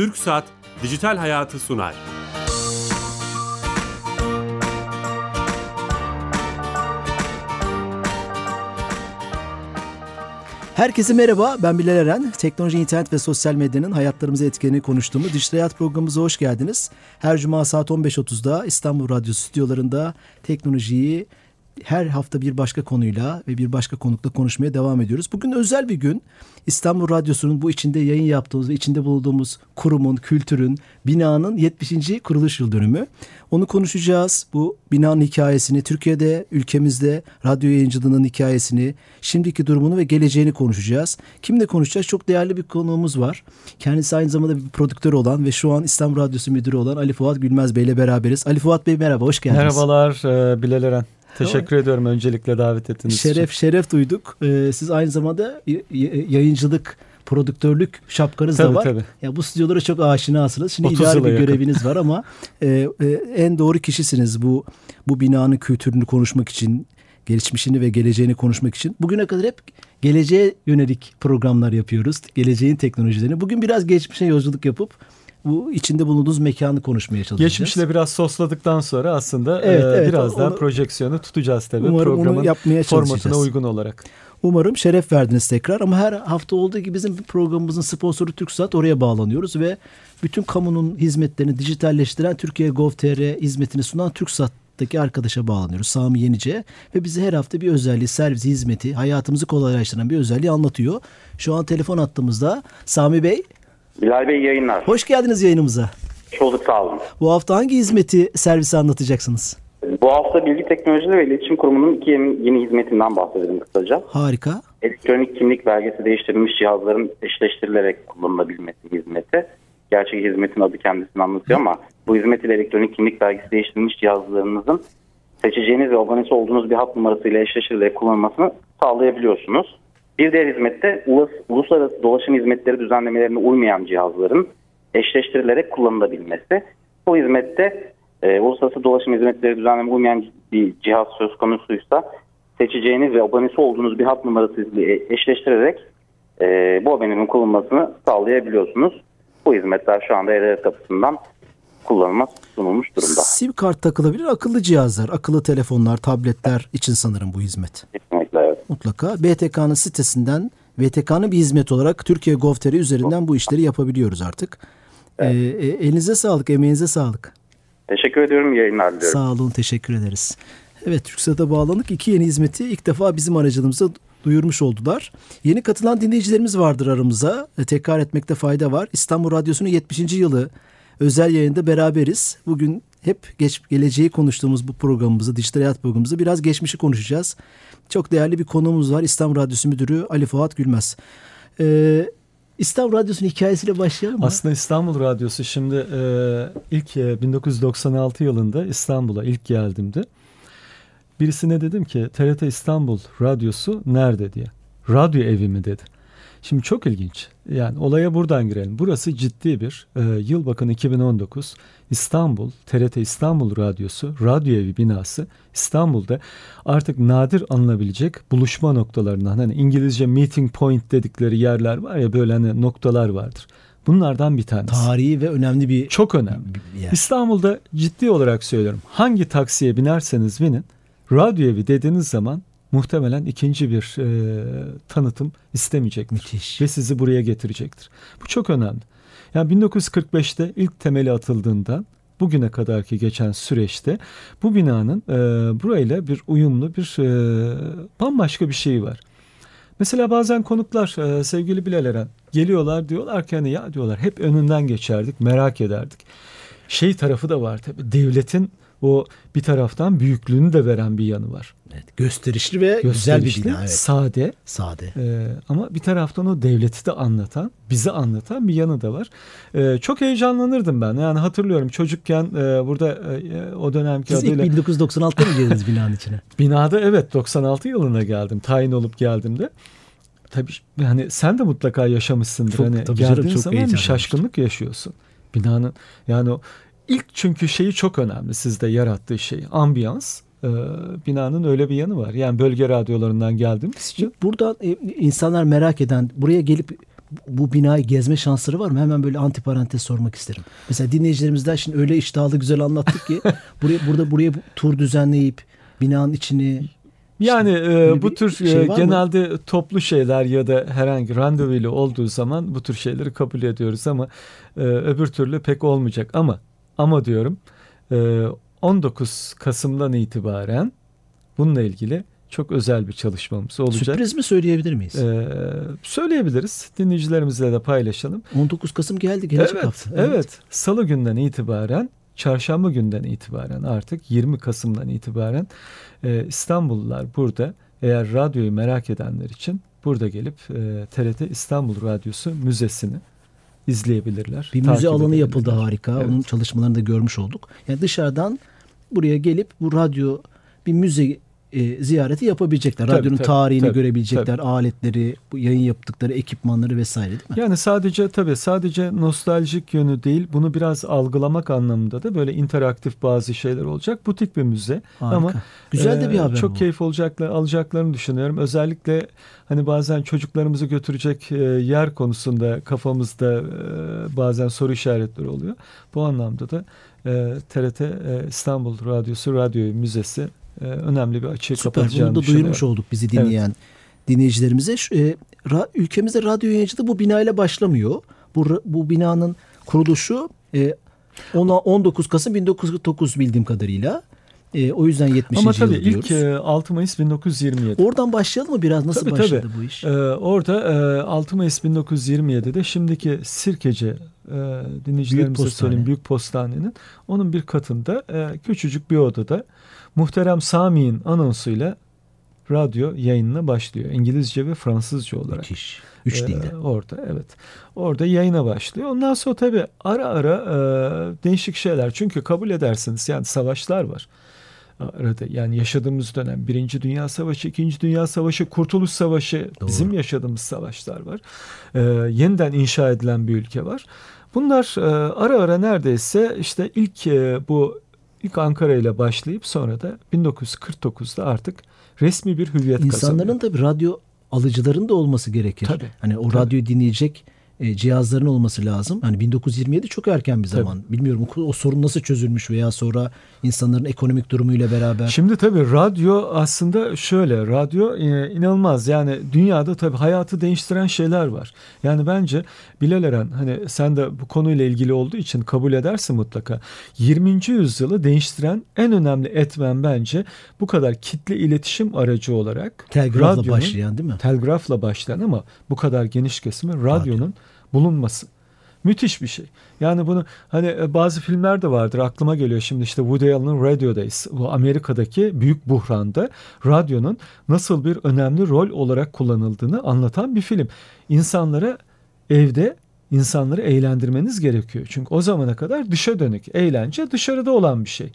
Türk Saat Dijital Hayatı sunar. Herkese merhaba, ben Bilal Eren. Teknoloji, internet ve sosyal medyanın hayatlarımızı etkilerini konuştuğumuz Dijital Hayat programımıza hoş geldiniz. Her cuma saat 15.30'da İstanbul Radyo stüdyolarında teknolojiyi her hafta bir başka konuyla ve bir başka konukla konuşmaya devam ediyoruz. Bugün özel bir gün. İstanbul Radyosu'nun bu içinde yayın yaptığımız ve içinde bulunduğumuz kurumun, kültürün, binanın 70. kuruluş yıl dönümü. Onu konuşacağız. Bu binanın hikayesini, Türkiye'de, ülkemizde radyo yayıncılığının hikayesini, şimdiki durumunu ve geleceğini konuşacağız. Kimle konuşacağız? Çok değerli bir konuğumuz var. Kendisi aynı zamanda bir prodüktör olan ve şu an İstanbul Radyosu müdürü olan Ali Fuat Gülmez Bey ile beraberiz. Ali Fuat Bey merhaba, hoş geldiniz. Merhabalar e, Bilal Eren. Teşekkür ediyorum öncelikle davet ettiğiniz şeref, için. Şeref şeref duyduk. Ee, siz aynı zamanda yayıncılık, prodüktörlük şapkanız tabii, da var. Tabii. Ya bu stüdyolara çok aşinasınız. Şimdi idari bir yakın. göreviniz var ama e, e, en doğru kişisiniz bu bu binanın kültürünü konuşmak için, gelişmişini ve geleceğini konuşmak için. Bugüne kadar hep geleceğe yönelik programlar yapıyoruz. Geleceğin teknolojilerini. Bugün biraz geçmişe yolculuk yapıp bu içinde bulunduğunuz mekanı konuşmaya çalışacağız. Geçmişle biraz sosladıktan sonra aslında evet, e, evet, biraz daha projeksiyonu tutacağız tabii umarım programın onu yapmaya formatına uygun olarak. Umarım şeref verdiniz tekrar ama her hafta olduğu gibi bizim programımızın sponsoru TürkSat oraya bağlanıyoruz ve bütün kamunun hizmetlerini dijitalleştiren Türkiye Gov.tr hizmetini sunan TürkSat'taki arkadaşa bağlanıyoruz. Sami Yenice ve bize her hafta bir özelliği, servis, hizmeti, hayatımızı kolaylaştıran bir özelliği anlatıyor. Şu an telefon attığımızda Sami Bey Bilal Bey yayınlar. Hoş geldiniz yayınımıza. Hoş bulduk sağ olun. Bu hafta hangi hizmeti servisi anlatacaksınız? Bu hafta Bilgi Teknolojileri ve İletişim Kurumu'nun iki yeni, yeni hizmetinden bahsedelim kısaca. Harika. Elektronik kimlik belgesi değiştirilmiş cihazların eşleştirilerek kullanılabilmesi hizmeti. Gerçek hizmetin adı kendisini anlatıyor ama bu hizmet ile elektronik kimlik belgesi değiştirilmiş cihazlarınızın seçeceğiniz ve abonesi olduğunuz bir hat numarasıyla eşleştirilerek kullanılmasını sağlayabiliyorsunuz. Bir diğer hizmette ulus, uluslararası dolaşım hizmetleri düzenlemelerine uymayan cihazların eşleştirilerek kullanılabilmesi. Bu hizmette e, uluslararası dolaşım hizmetleri düzenlemeye uymayan bir cihaz söz konusuysa seçeceğiniz ve abonesi olduğunuz bir hat numarası eşleştirerek e, bu abonenin kullanılmasını sağlayabiliyorsunuz. Bu hizmetler şu anda e kapısından kullanıma sunulmuş durumda. SIM kart takılabilir akıllı cihazlar, akıllı telefonlar, tabletler için sanırım bu hizmet. Kesinlikle. Mutlaka. BTK'nın sitesinden BTK'nın bir hizmet olarak Türkiye Gov.tr üzerinden bu işleri yapabiliyoruz artık. Evet. Ee, elinize sağlık, emeğinize sağlık. Teşekkür ediyorum, yayınlar diliyorum. Sağ olun, teşekkür ederiz. Evet, TürkSat'a bağlandık. İki yeni hizmeti ilk defa bizim aracılığımızda duyurmuş oldular. Yeni katılan dinleyicilerimiz vardır aramıza. E, tekrar etmekte fayda var. İstanbul Radyosu'nun 70. yılı özel yayında beraberiz. Bugün hep geç, geleceği konuştuğumuz bu programımızı, dijital hayat programımızı biraz geçmişi konuşacağız. Çok değerli bir konuğumuz var. İstanbul Radyosu Müdürü Ali Fuat Gülmez. Ee, İstanbul Radyosu'nun hikayesiyle başlayalım mı? Aslında İstanbul Radyosu şimdi e, ilk e, 1996 yılında İstanbul'a ilk geldiğimde birisine dedim ki TRT İstanbul Radyosu nerede diye. Radyo evi mi dedi. Şimdi çok ilginç. Yani olaya buradan girelim. Burası ciddi bir e, yıl bakın 2019 İstanbul TRT İstanbul Radyosu radyo evi binası İstanbul'da artık nadir alınabilecek buluşma noktalarından hani İngilizce meeting point dedikleri yerler var ya böyle hani noktalar vardır. Bunlardan bir tanesi. Tarihi ve önemli bir çok önemli. Bir. İstanbul'da ciddi olarak söylüyorum. Hangi taksiye binerseniz binin radyo evi dediğiniz zaman muhtemelen ikinci bir e, tanıtım istemeyecektir. Müthiş. Ve sizi buraya getirecektir. Bu çok önemli. Yani 1945'te ilk temeli atıldığından bugüne kadarki geçen süreçte bu binanın e, burayla bir uyumlu bir e, bambaşka bir şeyi var. Mesela bazen konuklar e, sevgili Bilal Eren geliyorlar diyorlar ki hani ya diyorlar hep önünden geçerdik merak ederdik. Şey tarafı da var tabii devletin o bir taraftan büyüklüğünü de veren bir yanı var. Evet, gösterişli ve gösterişli, güzel bir bina. Evet. Sade. Sade. E, ama bir taraftan o devleti de anlatan, bizi anlatan bir yanı da var. E, çok heyecanlanırdım ben. Yani hatırlıyorum çocukken e, burada e, o dönemki Siz adıyla... ilk 1996'da mı girdiniz binanın içine? Binada evet 96 yılına geldim. Tayin olup geldiğimde. Tabii hani sen de mutlaka yaşamışsındır. Çok, hani tabii geldiğin canım, çok zaman bir şaşkınlık yaşıyorsun. Binanın yani o ilk çünkü şeyi çok önemli sizde yarattığı şey ambiyans e, binanın öyle bir yanı var. Yani bölge radyolarından geldiğimiz için. Buradan e, insanlar merak eden buraya gelip bu binayı gezme şansları var mı? Hemen böyle anti parantez sormak isterim. Mesela dinleyicilerimizden şimdi öyle iştahlı güzel anlattık ki buraya burada buraya tur düzenleyip binanın içini yani e, bu tür şey e, genelde mı? toplu şeyler ya da herhangi randevuyla olduğu zaman bu tür şeyleri kabul ediyoruz ama e, öbür türlü pek olmayacak ama ama diyorum e, 19 Kasım'dan itibaren bununla ilgili çok özel bir çalışmamız olacak. Sürpriz mi söyleyebilir miyiz? Ee, söyleyebiliriz. Dinleyicilerimizle de paylaşalım. 19 Kasım geldi gelecek evet, hafta. Evet. evet. Salı günden itibaren, çarşamba günden itibaren artık 20 Kasım'dan itibaren e, İstanbullular burada eğer radyoyu merak edenler için burada gelip e, TRT İstanbul Radyosu Müzesi'ni izleyebilirler. Bir müze alanı yapıldı harika. Evet. Onun çalışmalarını da görmüş olduk. Yani dışarıdan buraya gelip bu radyo bir müze e, ziyareti yapabilecekler. Tabii, Radyonun tabii, tarihini tabii, görebilecekler, tabii. aletleri, bu yayın yaptıkları ekipmanları vesaire değil mi? Yani sadece tabii sadece nostaljik yönü değil, bunu biraz algılamak anlamında da böyle interaktif bazı şeyler olacak. Butik bir müze Harika. ama güzel de bir e, haber Çok bu. keyif olacaklar, alacaklarını düşünüyorum. Özellikle hani bazen çocuklarımızı götürecek e, yer konusunda kafamızda e, bazen soru işaretleri oluyor. Bu anlamda da e, TRT e, İstanbul Radyosu Radyo Müzesi e, önemli bir açığı kapatacağını Bunu da duyurmuş olduk bizi dinleyen evet. dinleyicilerimize. E, ra, ülkemizde radyo yayıncılığı bu binayla başlamıyor. Bu, bu binanın kuruluşu e, 19 Kasım 1949 bildiğim kadarıyla. E, o yüzden 70. Ama tabii yıl diyoruz. ilk e, 6 Mayıs 1927. Oradan başlayalım mı biraz? Nasıl tabii, başladı tabii. bu iş? E, orada e, 6 Mayıs 1927'de şimdiki Sirkeci e, dinleyicilerimize büyük söyleyeyim Büyük Postane'nin onun bir katında e, küçücük bir odada Muhterem Sami'nin anonsuyla radyo yayınına başlıyor. İngilizce ve Fransızca olarak. Müthiş. Üç ee, dilde. Orada evet. Orada yayına başlıyor. Ondan sonra tabii ara ara e, değişik şeyler. Çünkü kabul edersiniz yani savaşlar var. Arada yani yaşadığımız dönem Birinci Dünya Savaşı, İkinci Dünya Savaşı, Kurtuluş Savaşı Doğru. bizim yaşadığımız savaşlar var. Ee, yeniden inşa edilen bir ülke var. Bunlar e, ara ara neredeyse işte ilk e, bu İlk Ankara ile başlayıp sonra da 1949'da artık resmi bir hüviyet İnsanların kazanıyor. tabii radyo alıcıların da olması gerekir. Tabii, hani o tabii. radyoyu dinleyecek e, cihazların olması lazım. Hani 1927 çok erken bir zaman. Tabii. Bilmiyorum o, o sorun nasıl çözülmüş veya sonra insanların ekonomik durumuyla beraber. Şimdi tabii radyo aslında şöyle radyo e, inanılmaz yani dünyada tabii hayatı değiştiren şeyler var. Yani bence Bilal Eren hani sen de bu konuyla ilgili olduğu için kabul edersin mutlaka. 20. yüzyılı değiştiren en önemli etmen bence bu kadar kitle iletişim aracı olarak telgrafla başlayan değil mi? Telgrafla başlayan ama bu kadar geniş kesimi radyonun Radyo bulunması. Müthiş bir şey. Yani bunu hani e, bazı filmler de vardır aklıma geliyor şimdi işte Woody Allen'ın Radio Days. Bu Amerika'daki büyük buhranda radyonun nasıl bir önemli rol olarak kullanıldığını anlatan bir film. İnsanlara evde insanları eğlendirmeniz gerekiyor. Çünkü o zamana kadar dışa dönük eğlence dışarıda olan bir şey.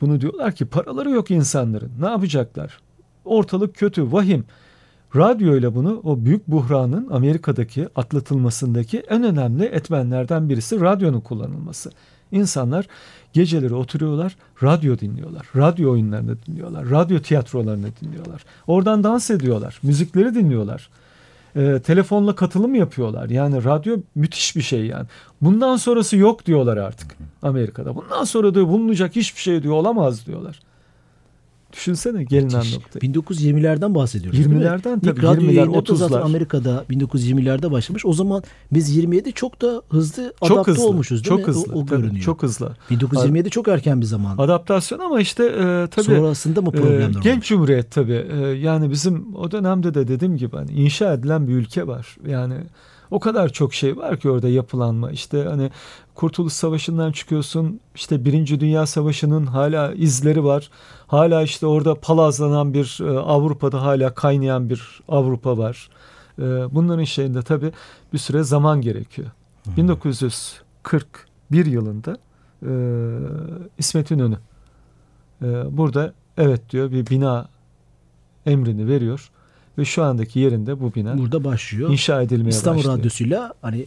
Bunu diyorlar ki paraları yok insanların. Ne yapacaklar? Ortalık kötü, vahim. Radyo ile bunu o büyük buhranın Amerika'daki atlatılmasındaki en önemli etmenlerden birisi radyonun kullanılması. İnsanlar geceleri oturuyorlar, radyo dinliyorlar, radyo oyunlarını dinliyorlar, radyo tiyatrolarını dinliyorlar. Oradan dans ediyorlar, müzikleri dinliyorlar. E, telefonla katılım yapıyorlar. Yani radyo müthiş bir şey yani. Bundan sonrası yok diyorlar artık Amerika'da. Bundan sonra diyor bulunacak hiçbir şey diyor olamaz diyorlar. Düşünsene gelinen nokta. 1920'lerden bahsediyoruz. 20'lerden tabii. İlk radyo 20'ler 30'lar. Zaten Amerika'da 1920'lerde başlamış. O zaman biz 27 çok da hızlı çok adapte hızlı, olmuşuz değil çok mi? Hızlı, o, o tabii, görünüyor. Çok hızlı. 1927 çok erken bir zaman. Adaptasyon ama işte e, tabii. Sonrasında mı problemler e, Genç Cumhuriyet tabii. E, yani bizim o dönemde de dediğim gibi hani inşa edilen bir ülke var. Yani o kadar çok şey var ki orada yapılanma. İşte hani Kurtuluş Savaşı'ndan çıkıyorsun. İşte Birinci Dünya Savaşı'nın hala izleri var. Hala işte orada palazlanan bir e, Avrupa'da hala kaynayan bir Avrupa var. E, bunların şeyinde tabii bir süre zaman gerekiyor. Hmm. 1941 yılında e, İsmet İnönü e, burada evet diyor bir bina emrini veriyor ve şu andaki yerinde bu bina burada başlıyor. İnşa edilmeye İstanbul başlıyor. Radyosu'yla hani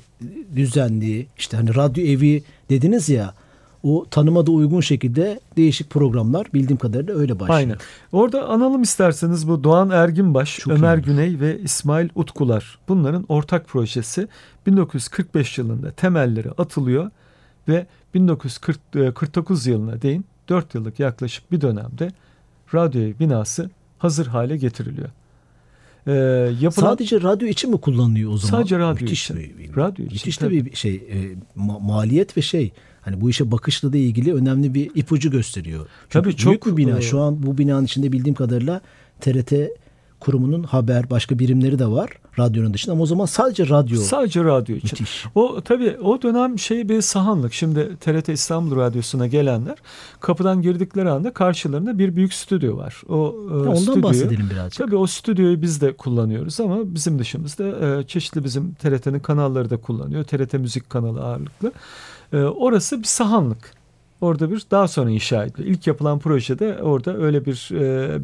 düzenli işte hani radyo evi dediniz ya o tanıma da uygun şekilde değişik programlar bildiğim kadarıyla öyle başlıyor. Aynen. Orada analım isterseniz bu Doğan Erginbaş, Çok Ömer iyi. Güney ve İsmail Utkular. Bunların ortak projesi 1945 yılında temelleri atılıyor ve 1949 yılına değin 4 yıllık yaklaşık bir dönemde radyo binası hazır hale getiriliyor. Ee, yapılan Sadece radyo için mi kullanılıyor o zaman? Sadece radyo Müthiş için. bir- Radyo için, Müthiş de bir şey e, ma- maliyet ve şey hani bu işe bakışla da ilgili önemli bir ipucu gösteriyor. Çünkü Tabii çok, büyük bir bina. e, Şu an bu binanın içinde bildiğim kadarıyla TRT kurumunun haber başka birimleri de var radyonun dışında ama o zaman sadece radyo. Sadece radyo için. Müthiş. O tabii o dönem şey bir sahanlık. Şimdi TRT İstanbul Radyosu'na gelenler kapıdan girdikleri anda karşılarında bir büyük stüdyo var. O e, Ha, ondan stüdyoyu- bahsedelim birazcık. Tabii o stüdyoyu biz de kullanıyoruz ama bizim dışımızda e, çeşitli bizim TRT'nin kanalları da kullanıyor. TRT Müzik kanalı ağırlıklı. E, orası bir sahanlık. Orada bir daha sonra inşa ediliyor. İlk yapılan projede orada öyle bir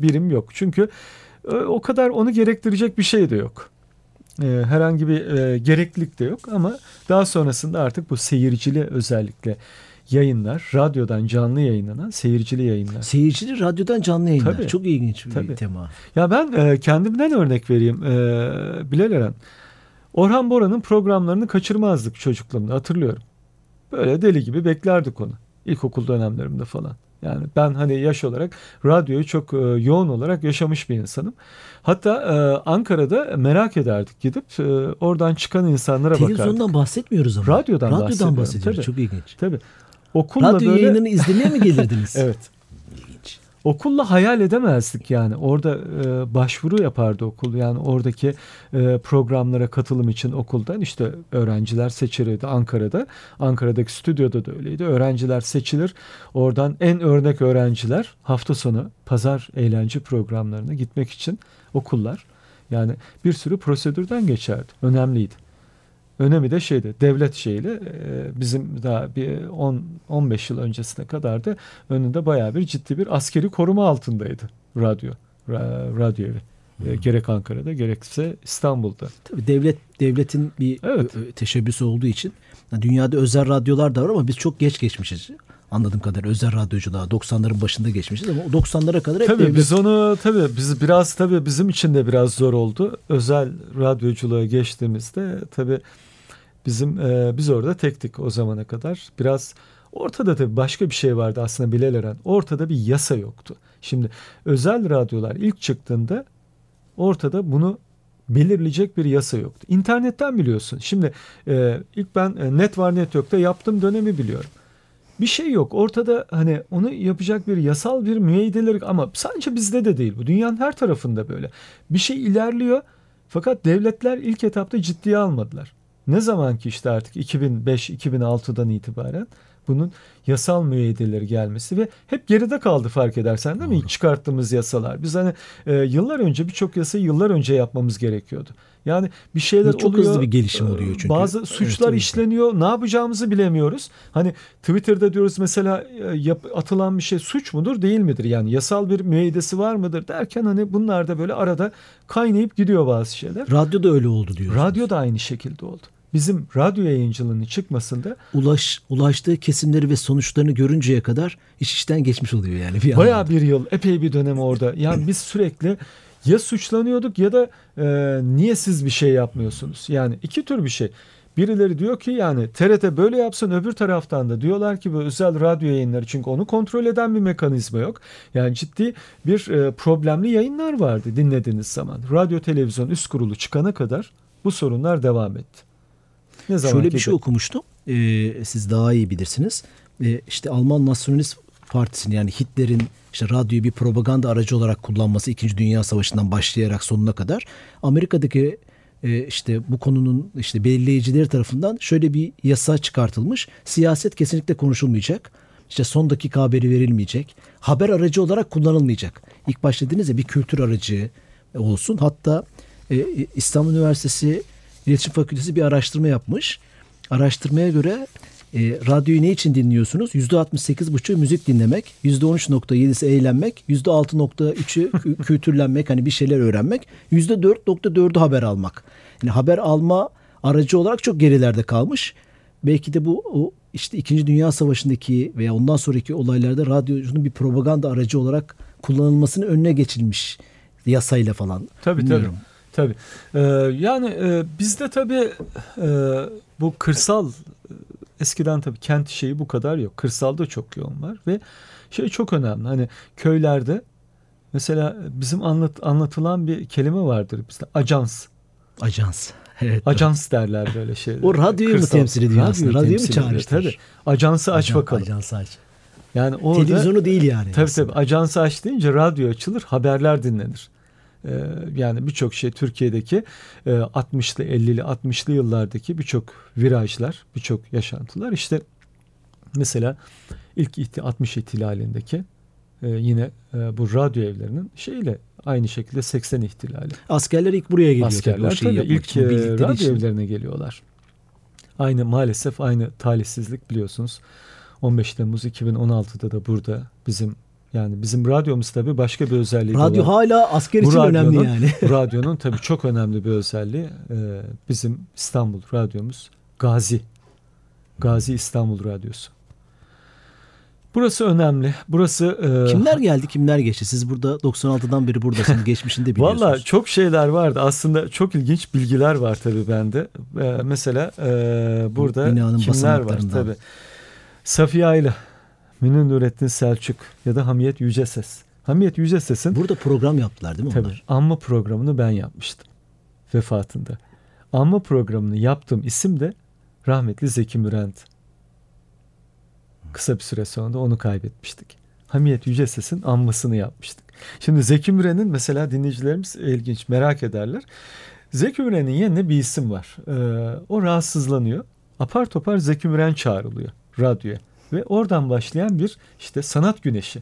birim yok. Çünkü o kadar onu gerektirecek bir şey de yok. E, herhangi bir e, gereklilik de yok ama daha sonrasında artık bu seyircili özellikle yayınlar, radyodan canlı yayınlanan seyircili yayınlar. Seyircili radyodan canlı yayınlar. Tabii. Çok ilginç bir Tabii. tema. Ya ben e, kendimden örnek vereyim. E, Bilal Eren. Orhan Bora'nın programlarını kaçırmazdık çocukluğumda hatırlıyorum. Böyle deli gibi beklerdik onu. İlkokul dönemlerimde falan. Yani ben hani yaş olarak radyoyu çok e, yoğun olarak yaşamış bir insanım. Hatta e, Ankara'da merak ederdik gidip e, oradan çıkan insanlara bakardık. Televizyondan bahsetmiyoruz ama. Radyodan Radyodan bahsediyoruz. tabii. Çok ilginç. Tabii. Okulla Radyo böyle... yayınını izlemeye mi gelirdiniz? Evet. Okulla hayal edemezdik yani. Orada e, başvuru yapardı okul. Yani oradaki e, programlara katılım için okuldan işte öğrenciler seçilirdi Ankara'da. Ankara'daki stüdyoda da öyleydi. Öğrenciler seçilir. Oradan en örnek öğrenciler hafta sonu pazar eğlence programlarına gitmek için okullar. Yani bir sürü prosedürden geçerdi. Önemliydi. Önemi de şeydi devlet şeyle e, bizim daha bir 10 15 yıl öncesine kadar da önünde bayağı bir ciddi bir askeri koruma altındaydı radyo ra- radyo evi. E, gerek Ankara'da gerekse İstanbul'da. Tabii devlet devletin bir Evet. ö- teşebbüsü olduğu için dünyada özel radyolar da var ama biz çok geç geçmişiz. Anladığım kadarıyla özel radyoculuğa 90'ların başında geçmişiz ama o 90'lara kadar hep Tabii devlet biz onu tabii biz biraz tabii bizim için de biraz zor oldu. Özel radyoculuğa geçtiğimizde tabii bizim e, biz orada tektik o zamana kadar. Biraz ortada tabii başka bir şey vardı aslında Bilal Eren. Ortada bir yasa yoktu. Şimdi özel radyolar ilk çıktığında ortada bunu belirleyecek bir yasa yoktu. İnternetten biliyorsun. Şimdi e, ilk ben e, net var net yokta yaptığım dönemi biliyorum. Bir şey yok. Ortada hani onu yapacak bir yasal bir müeyyideleri ama sadece bizde de değil bu. Dünyanın her tarafında böyle. Bir şey ilerliyor fakat devletler ilk etapta ciddiye almadılar. Ne zaman ki işte artık 2005-2006'dan itibaren bunun yasal müeyyideleri gelmesi ve hep geride kaldı fark edersen değil mi? Çıkarttığımız yasalar. Biz hani e, yıllar önce birçok yasayı yıllar önce yapmamız gerekiyordu. Yani bir şeyler çok oluyor. hızlı bir gelişim e, oluyor çünkü. Bazı Evet, suçlar tabii. işleniyor. Ne yapacağımızı bilemiyoruz. Hani Twitter'da diyoruz mesela e, yap, atılan bir şey suç mudur değil midir? Yani yasal bir müeyyidesi var mıdır derken hani bunlar da böyle arada kaynayıp gidiyor bazı şeyler. radyo da öyle oldu diyorsunuz. Radyo da aynı şekilde oldu. Bizim radyo yayıncılığının çıkmasında Ulaş, ulaştığı kesimleri ve sonuçlarını görünceye kadar iş işten geçmiş oluyor yani bir bayağı anlamda. bir yıl, epey bir dönem orada. Yani biz sürekli ya suçlanıyorduk ya da e, niye siz bir şey yapmıyorsunuz? Yani iki tür bir şey. Birileri diyor ki yani TRT böyle yapsın öbür taraftan da diyorlar ki bu özel radyo yayınları çünkü onu kontrol eden bir mekanizma yok. Yani ciddi bir e, problemli yayınlar vardı dinlediğiniz zaman. Radyo televizyon üst kurulu çıkana kadar bu sorunlar devam etti. Ne zaman Şöyle bir şey de- okumuştum. Ee, siz daha iyi bilirsiniz. Ee, işte Alman Nasyonalist Partisi'nin yani Hitler'in işte radyoyu bir propaganda aracı olarak kullanması 2. Dünya Savaşı'ndan başlayarak sonuna kadar Amerika'daki e, işte bu konunun işte belirleyicileri tarafından şöyle bir yasa çıkartılmış. Siyaset kesinlikle konuşulmayacak. İşte son dakika haberi verilmeyecek. Haber aracı olarak kullanılmayacak. İlk ya bir kültür aracı olsun. Hatta e, İstanbul Üniversitesi İletişim Fakültesi bir araştırma yapmış. Araştırmaya göre e, radyoyu ne için dinliyorsunuz? %68,5'u müzik dinlemek, %13,7'si eğlenmek, %6,3'ü kü- kültürlenmek, hani bir şeyler öğrenmek, %4,4'ü haber almak. Yani haber alma aracı olarak çok gerilerde kalmış. Belki de bu o işte 2. Dünya Savaşı'ndaki veya ondan sonraki olaylarda radyocunun bir propaganda aracı olarak kullanılmasının önüne geçilmiş yasayla falan. Tabii Bilmiyorum. tabii. Tabii. Ee, yani e, bizde tabii e, bu kırsal e, eskiden tabii kent şeyi bu kadar yok. Kırsalda çok yoğun var ve şey çok önemli. Hani köylerde mesela bizim anlat, anlatılan bir kelime vardır bizde. Ajans. Ajans. Evet. Ajans derler böyle şeyler. O radyoyu mu Kırsal. temsil ediyor aslında? Radyoyu mu çağrıştırır? Tabii. Ajansı aç Ajan- bakalım. Ajansı aç. Yani orada Televizyonu değil yani. Tabii aslında. tabii. Ajansı aç deyince radyo açılır, haberler dinlenir. Ee, yani birçok şey Türkiye'deki e, 60'lı, 50'li, 60'lı yıllardaki birçok virajlar, birçok yaşantılar işte mesela ilk ihti- 60 ihtilalindeki e, yine e, bu radyo evlerinin şeyle aynı şekilde 80 ihtilali. Askerler ilk buraya geliyor tabii Askerler tabii yapmak ilk e, radyo için. evlerine geliyorlar. Aynı maalesef aynı talihsizlik biliyorsunuz. 15 Temmuz 2016'da da burada bizim yani bizim radyomuz tabii başka bir özelliği Radyo var. hala asker için önemli yani. Radyonun tabii çok önemli bir özelliği e, bizim İstanbul radyomuz Gazi. Gazi İstanbul Radyosu. Burası önemli. Burası e, Kimler geldi kimler geçti? Siz burada 96'dan beri buradasınız. Geçmişinde biliyorsunuz. Valla çok şeyler vardı. Aslında çok ilginç bilgiler var tabii bende. Ee, mesela e, burada binanın kimler var tabii. Safiye Ayla, Münir Nurettin Selçuk ya da Hamiyet Yüceses. Hamiyet Yüceses'in Burada program yaptılar değil mi tabii onlar? anma programını ben yapmıştım vefatında. Anma programını yaptığım isim de rahmetli Zeki Müren. Kısa bir süre sonra da onu kaybetmiştik. Hamiyet Yüceses'in anmasını yapmıştık. Şimdi Zeki Müren'in mesela dinleyicilerimiz ilginç merak ederler. Zeki Müren'in yerine bir isim var. Ee, o rahatsızlanıyor. Apar topar Zeki Müren çağrılıyor radyoya. Ve oradan başlayan bir işte sanat güneşi.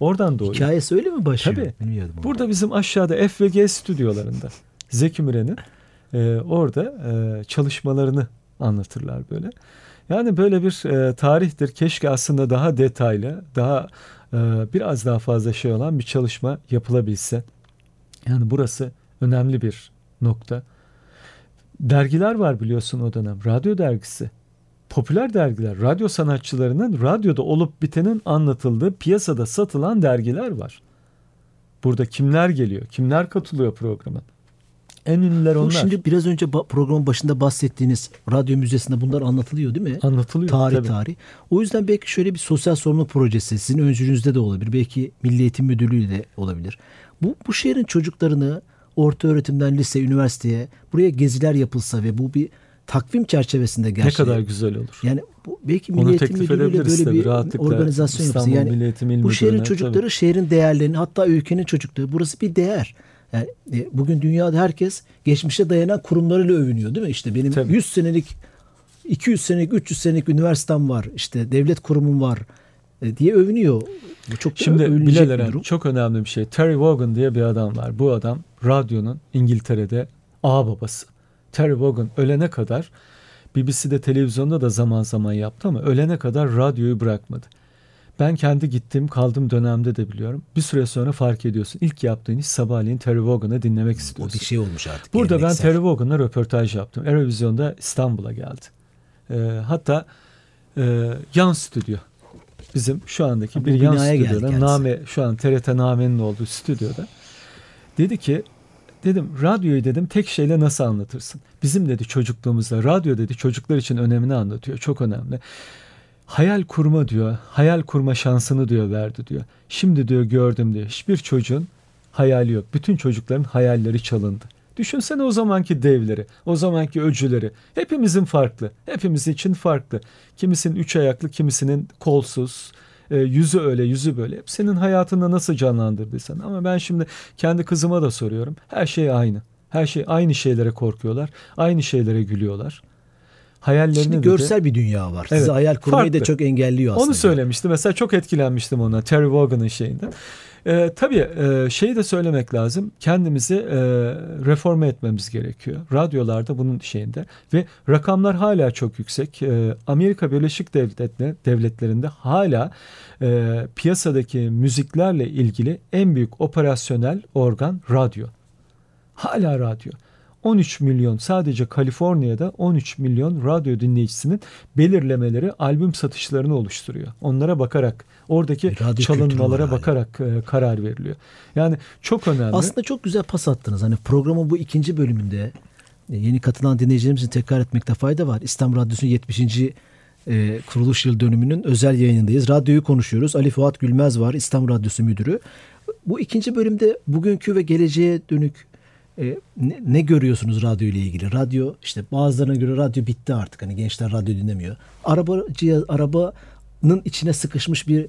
Oradan doğuyor. Hikayesi öyle mi başlıyor? Tabii. Bilmiyordum onu. Burada bizim aşağıda F ve G stüdyolarında Zeki Müren'in e, orada e, çalışmalarını anlatırlar böyle. Yani böyle bir e, tarihtir. Keşke aslında daha detaylı, daha e, biraz daha fazla şey olan bir çalışma yapılabilse. Yani burası önemli bir nokta. Dergiler var biliyorsun o dönem. Radyo dergisi. Popüler dergiler, radyo sanatçılarının radyoda olup bitenin anlatıldığı piyasada satılan dergiler var. Burada kimler geliyor? Kimler katılıyor programa? En ünlüler onlar. şimdi biraz önce programın başında bahsettiğiniz radyo müzesinde bunlar anlatılıyor değil mi? anlatılıyor. tarih tabii. tarih. O yüzden belki şöyle bir sosyal sorumluluk projesi sizin öncülüğünüzde de olabilir. Belki Milli Eğitim Müdürlüğü de olabilir. Bu, bu şehrin çocuklarını orta öğretimden lise, üniversiteye buraya geziler yapılsa ve bu bir takvim çerçevesinde Ne gerçi. kadar güzel olur. Yani bu, belki Milli Eğitim Müdürlüğü'yle böyle tabii, bir rahatlıkla. organizasyon yapsın. Yani Milli bu şehrin çocukları tabii. şehrin değerlerini hatta ülkenin çocukları burası bir değer. Yani e, bugün dünyada herkes geçmişe dayanan kurumlarıyla övünüyor değil mi? İşte benim Tabii. 100 senelik 200 senelik 300 senelik üniversitem var. işte devlet kurumum var e, diye övünüyor. Bu çok Şimdi Bilal Eren çok önemli bir şey. Terry Wogan diye bir adam var. Bu adam radyonun İngiltere'de ağ babası. Terry Wogan ölene kadar BBC'de televizyonda da zaman zaman yaptı ama ölene kadar radyoyu bırakmadı. Ben kendi gittiğim kaldığım dönemde de biliyorum. Bir süre sonra fark ediyorsun. İlk yaptığın iş sabahleyin Terry Wogan'ı dinlemek O istiyorsun. bir şey olmuş artık. Burada ben geleneksel. Terry Wogan'la röportaj yaptım. Eurovision'da İstanbul'a geldi. Ee, hatta e, yan stüdyo. Bizim şu andaki Ha, bir yan stüdyoda. Name şu an TRT Name'nin olduğu stüdyoda. Dedi ki dedim radyoyu dedim tek şeyle nasıl anlatırsın? Bizim dedi çocukluğumuzda radyo dedi çocuklar için önemini anlatıyor. Çok önemli. Hayal kurma diyor. Hayal kurma şansını diyor verdi diyor. Şimdi diyor gördüm diyor. Hiçbir çocuğun hayali yok. Bütün çocukların hayalleri çalındı. Düşünsene o zamanki devleri, o zamanki öcüleri. Hepimizin farklı. Hepimiz için farklı. Kimisinin üç ayaklı, kimisinin kolsuz. E, yüzü öyle, yüzü böyle. Senin hayatında nasıl canlandırdıysan. Ama ben şimdi kendi kızıma da soruyorum. Her şey aynı. Her şey aynı şeylere korkuyorlar. Aynı şeylere gülüyorlar. Hayallerini Şimdi görsel bir dünya var. Sizi Evet, hayal kurmayı da farklı. çok engelliyor aslında. onu söylemişti. Mesela çok etkilenmiştim ona. Terry Wogan'ın şeyinden. Ee, tabii e, şeyi de söylemek lazım. Kendimizi e, reforme etmemiz gerekiyor. Radyolarda bunun şeyinde. Ve rakamlar hala çok yüksek. E, Amerika Birleşik Devletleri, Devletleri'nde hala e, piyasadaki müziklerle ilgili en büyük operasyonel organ radyo. Hala radyo. 13 milyon sadece Kaliforniya'da 13 milyon radyo dinleyicisinin belirlemeleri albüm satışlarını oluşturuyor. Onlara bakarak oradaki Radyo çalınmalara bakarak e, karar veriliyor. Yani çok önemli. Aslında çok güzel pas attınız. Hani programın bu ikinci bölümünde e, yeni katılan dinleyicilerimizin tekrar etmekte fayda var. İslam Radyosu'nun 70. e, kuruluş yıl dönümünün özel yayınındayız. Radyoyu konuşuyoruz. Ali Fuat Gülmez var İslam Radyosu Müdürü. Bu ikinci bölümde bugünkü ve geleceğe dönük e, ne, ne görüyorsunuz radyo ile ilgili? Radyo işte bazılarına göre radyo bitti artık. Hani gençler radyo dinlemiyor. Araba cihaz, arabanın içine sıkışmış bir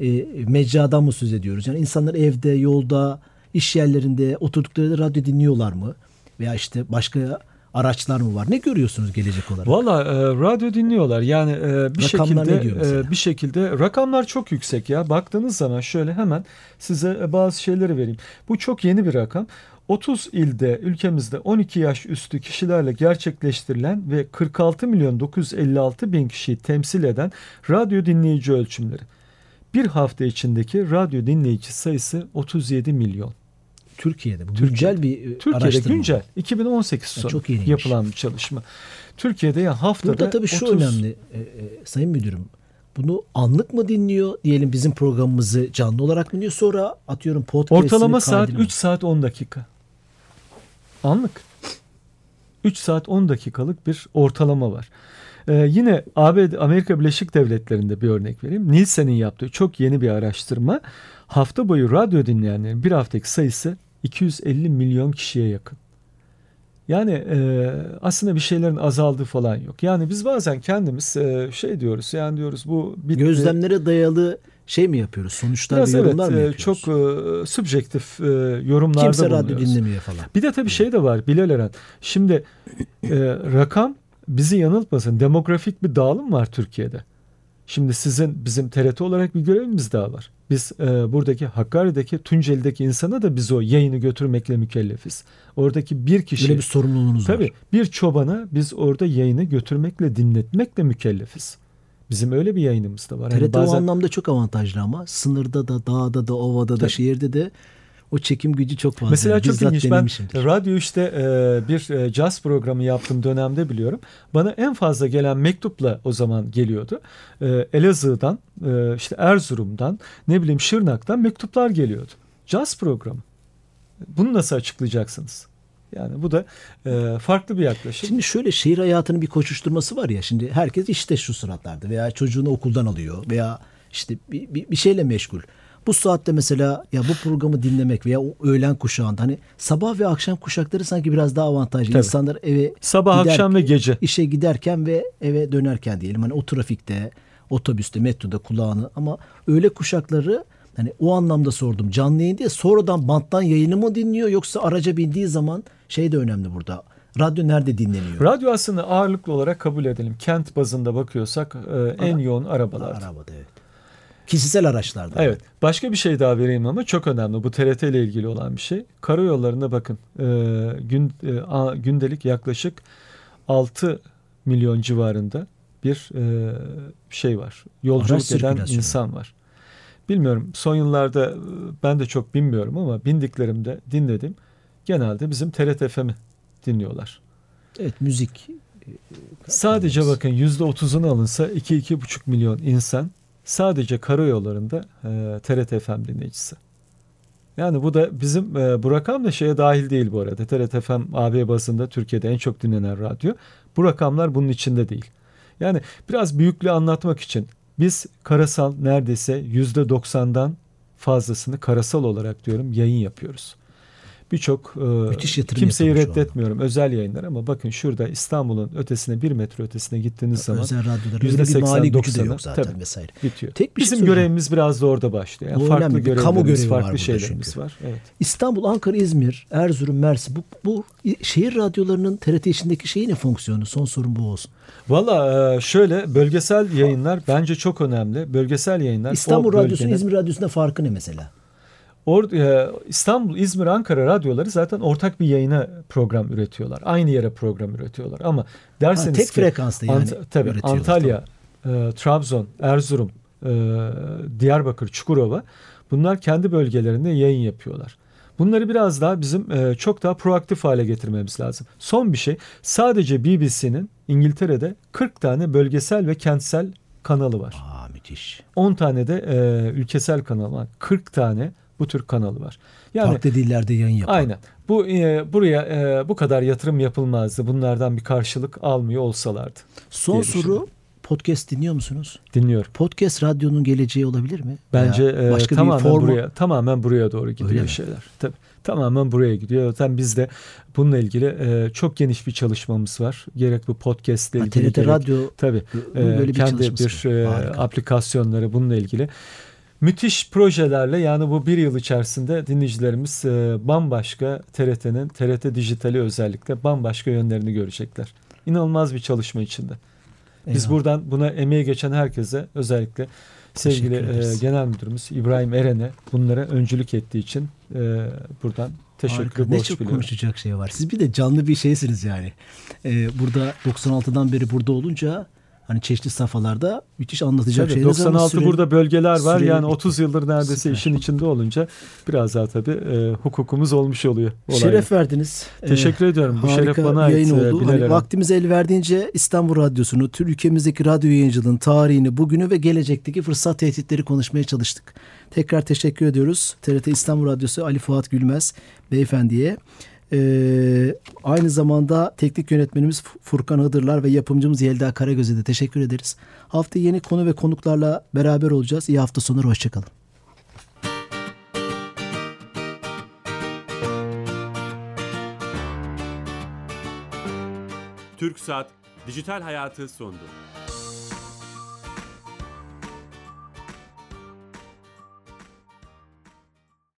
e, mecradan mı söz ediyoruz? Yani insanlar evde, yolda, iş yerlerinde oturdukları radyo dinliyorlar mı? Veya işte başka araçlar mı var? Ne görüyorsunuz gelecek olarak? Valla e, radyo dinliyorlar. Yani e, bir Rakamlar şekilde e, bir şekilde rakamlar çok yüksek ya. Baktığınız zaman şöyle hemen size e, bazı şeyleri vereyim. Bu çok yeni bir rakam. 30 ilde ülkemizde 12 yaş üstü kişilerle gerçekleştirilen ve 46 milyon 956 bin kişiyi temsil eden radyo dinleyici ölçümleri. Bir hafta içindeki radyo dinleyici sayısı 37 milyon. Türkiye'de bu Türkiye'de. güncel bir e, Türkiye'de araştırma. güncel 2018 Ya sonu çok yeniymiş. yapılan bir çalışma. Türkiye'de ya haftada Burada tabii şu 30 önemli e, e, Sayın Müdürüm. Bunu anlık mı dinliyor diyelim bizim programımızı canlı olarak mı dinliyor sonra atıyorum podcast Ortalama saat 3 saat 10 dakika. Anlık. 3 saat 10 dakikalık bir ortalama var. Ee, yine ABD, Amerika Birleşik Devletleri'nde bir örnek vereyim. Nielsen'in yaptığı çok yeni bir araştırma. Hafta boyu radyo dinleyenlerin bir haftaki sayısı 250 milyon kişiye yakın. Yani e, aslında bir şeylerin azaldığı falan yok. Yani biz bazen kendimiz e, şey diyoruz yani diyoruz bu bitti. Gözlemlere dayalı şey mi yapıyoruz? Sonuçlar Biraz ve evet yorumlar mı e, yapıyoruz? çok e, subjektif e, yorumlarda Kimse radyo dinlemiyor falan. Bir de tabii şey de var Bilal Eren. Şimdi e, rakam bizi yanıltmasın. Demografik bir dağılım var Türkiye'de. Şimdi sizin bizim TRT olarak bir görevimiz daha var. Biz e, buradaki Hakkari'deki Tunceli'deki insana da biz o yayını götürmekle mükellefiz. Oradaki bir kişi Böyle bir sorumluluğunuz tabii var. bir çobana biz orada yayını götürmekle dinletmekle mükellefiz. Bizim öyle bir yayınımız da var. TRT o bazen- anlamda çok avantajlı ama sınırda da dağda da ovada da Tabii. şehirde de o çekim gücü çok fazla. Mesela çok Bizzat ilginç. Ben radyo işte e, bir e, jazz programı yaptığım dönemde biliyorum. Bana en fazla gelen mektupla o zaman geliyordu. E, Elazığ'dan, e, işte Erzurum'dan, ne bileyim Şırnak'tan mektuplar geliyordu. Jazz programı. Bunu nasıl açıklayacaksınız? Yani bu da e, farklı bir yaklaşım. Şimdi şöyle şehir hayatının bir koşuşturması var ya. Şimdi herkes işte şu sıratlarda veya çocuğunu okuldan alıyor veya işte bir, bir, bir şeyle meşgul. Bu saatte mesela ya bu programı dinlemek veya o öğlen kuşağında hani sabah ve akşam kuşakları sanki biraz daha avantajlı. Tabii. İnsanlar eve Sabah, gider- akşam ve gece. işe giderken ve eve dönerken diyelim hani o trafikte, otobüste, metroda kulağını ama öğle kuşakları hani o anlamda sordum. Canlı yayın diye sonradan banttan yayını mı dinliyor yoksa araca bindiği zaman şey de önemli burada. Radyo nerede dinleniyor? Radyo aslında ağırlıklı olarak kabul edelim. Kent bazında bakıyorsak e, en yoğun arabalar. Arabada evet. Kişisel araçlarda. Evet. Başka bir şey daha vereyim ama çok önemli. Bu TRT ile ilgili olan bir şey. Karayollarında bakın e, gün, e, a- gündelik yaklaşık 6 milyon civarında bir e, şey var. Yolculuk Araç eden insan var. Bilmiyorum son yıllarda e, ben de çok bilmiyorum ama bindiklerimde dinledim. Genelde bizim TRT FM'i dinliyorlar. Evet müzik. Sadece bakın %30'unu alınsa 2-2,5 milyon insan sadece karayollarında e, TRT FM dinleyicisi. Yani bu da bizim e, bu rakam da şeye dahil değil bu arada. TRT FM AB bazında Türkiye'de en çok dinlenen radyo. Bu rakamlar bunun içinde değil. Yani biraz büyüklüğü anlatmak için biz karasal neredeyse %90'dan fazlasını karasal olarak diyorum yayın yapıyoruz. Birçok e, kimseyi reddetmiyorum özel yayınlar ama bakın şurada İstanbul'un ötesine bir metre ötesine gittiğiniz zaman Özel radyoların öyle bir %80, mali gücü de 90'ı yok zaten tabii. vesaire. bitiyor. Tek bir şey Bizim söyleyeceğim. görevimiz biraz da orada başlıyor. Yani farklı önemli. Bir kamu görevlerimiz, görevi var farklı burada şeylerimiz çünkü. var. Evet. İstanbul, Ankara, İzmir, Erzurum, Mersin bu, bu şehir radyolarının TRT içindeki şeyi ne fonksiyonu? Son sorun bu olsun. Valla e, şöyle bölgesel yayınlar bence çok önemli. Bölgesel yayınlar. İstanbul Radyosu'nun İzmir Radyosu'nda farkı ne mesela? Or, e, İstanbul, İzmir, Ankara radyoları zaten ortak bir yayına program üretiyorlar. Aynı yere program üretiyorlar. Ama derseniz tek ki frekansta yani tabii üretiyorlar, Antalya, e, Trabzon, Erzurum, e, Diyarbakır, Çukurova bunlar kendi bölgelerinde yayın yapıyorlar. Bunları biraz daha bizim e, çok daha proaktif hale getirmemiz lazım. Son bir şey sadece BBC'nin İngiltere'de 40 tane bölgesel ve kentsel kanalı var. Aa müthiş. 10 tane de e, ülkesel kanal var. 40 tane bu tür kanalı var. Yani Farklı dillerde yayın yapan. aynen. Bu e, buraya e, bu kadar yatırım yapılmazdı. Bunlardan bir karşılık almıyor olsalardı. Son soru podcast dinliyor musunuz? Dinliyorum. Podcast radyonun geleceği olabilir mi? Bence e, başka bir tamamen formu- buraya tamamen buraya doğru Öyle gidiyor mi? şeyler. Tabii. Tamamen buraya gidiyor. Zaten biz de bununla ilgili e, çok geniş bir çalışmamız var. Gerek bu podcast ile ilgili TRT radyo tabii e, böyle bir kendi çalışması bir e, aplikasyonları bununla ilgili müthiş projelerle yani bu bir yıl içerisinde dinleyicilerimiz e, bambaşka TRT'nin TRT dijitali özellikle bambaşka yönlerini görecekler. İnanılmaz bir çalışma içinde. Biz Eyvallah. buradan buna emeği geçen herkese özellikle sevgili e, genel müdürümüz İbrahim Eren'e bunlara öncülük ettiği için e, buradan teşekkür Harika. Ne borç çok biliyorum. konuşacak şey var. Siz bir de canlı bir şeysiniz yani. Ee, burada 96'dan beri burada olunca hani çeşitli safhalarda müthiş anlatacak Tabii, şeyleriniz ama 96 süre- burada bölgeler var. Yani bitti. 30 yıldır neredeyse Süper. işin içinde olunca biraz daha tabii e, hukukumuz olmuş oluyor. olaya. Şeref verdiniz. Ee, Teşekkür ediyorum. Bu şeref bana yayın ait. e, oldu. Hani Eren. vaktimiz el verdiğince İstanbul Radyosu'nu, tüm ülkemizdeki radyo yayıncılığın tarihini, bugünü ve gelecekteki fırsat tehditleri konuşmaya çalıştık. Tekrar teşekkür ediyoruz. TRT İstanbul Radyosu Ali Fuat Gülmez beyefendiye. Ee, aynı zamanda teknik yönetmenimiz Furkan Hıdırlar ve yapımcımız Yelda Karagöz'e de teşekkür ederiz. Hafta yeni konu ve konuklarla beraber olacağız. İyi hafta sonları, hoşçakalın. Türk Saat Dijital Hayatı sondu.